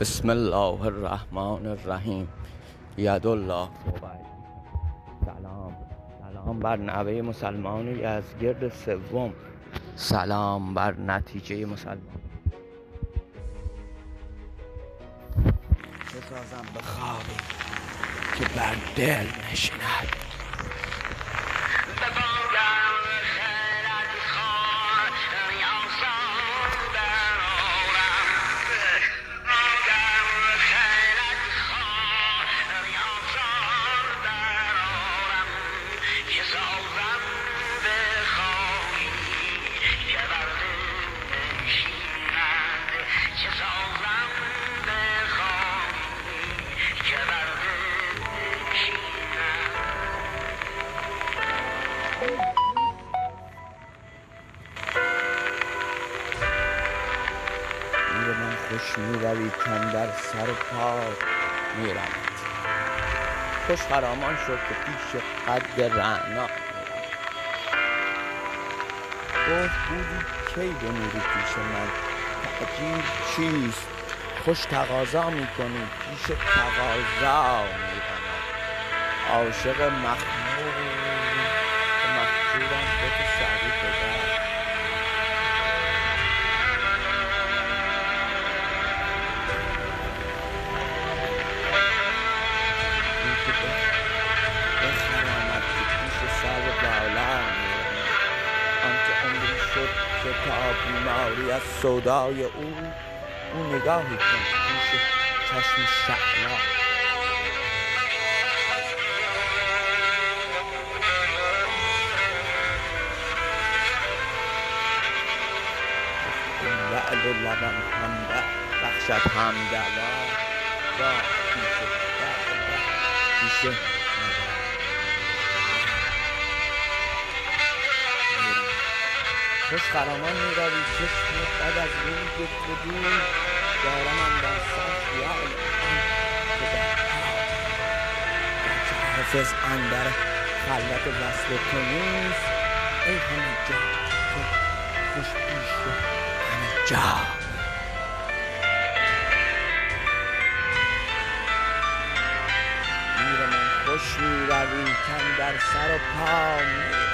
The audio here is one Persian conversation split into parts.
بسم الله الرحمن الرحیم ید الله سلام سلام بر نوه مسلمان یزگرد سوم سلام بر نتیجه مسلمان بسازم به خوابی که بر دل نشیند خوش می‌روی کن در سر پا میرم خوش خرامان شد که پیش قد رعنا گفت بودی کی بمیری پیش من؟ تعجیل چیست؟ خوش تقاضا می‌کنی پیش تقاضا میرم عاشق مخمور تا بیماری از صدای او او نگاهی کن پیش چشم شعلا. لعل و لبم هم بخشد هم دوا. با پیش پیش خوش خرامان می روی چشم بد از روی دور دارم در سر خیال که در حافظ اندر خلوت وصل تو نیست. ای همه جا خوش پیش همه جا. خوش می روی کم در سر و پا میرم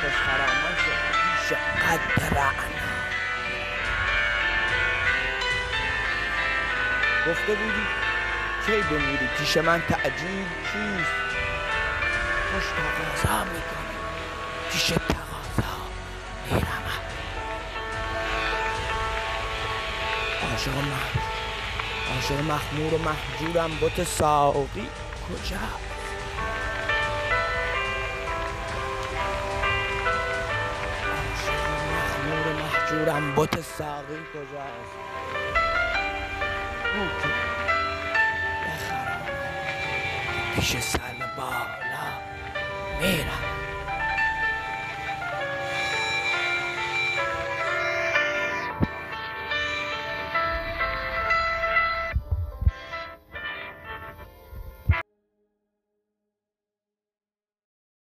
خوش خرامان شد قد رعنا گفته بودی کی بمیری پیش من تعجیل چیست؟ خوش تقاضا می‌کنی. پیش تقاضا میرم عاشق عاشق مخمور و محجورم بت ساقی. کجا؟ محجورم بت ساقی کجاست؟ بخرم. پیش سر بالا میرم.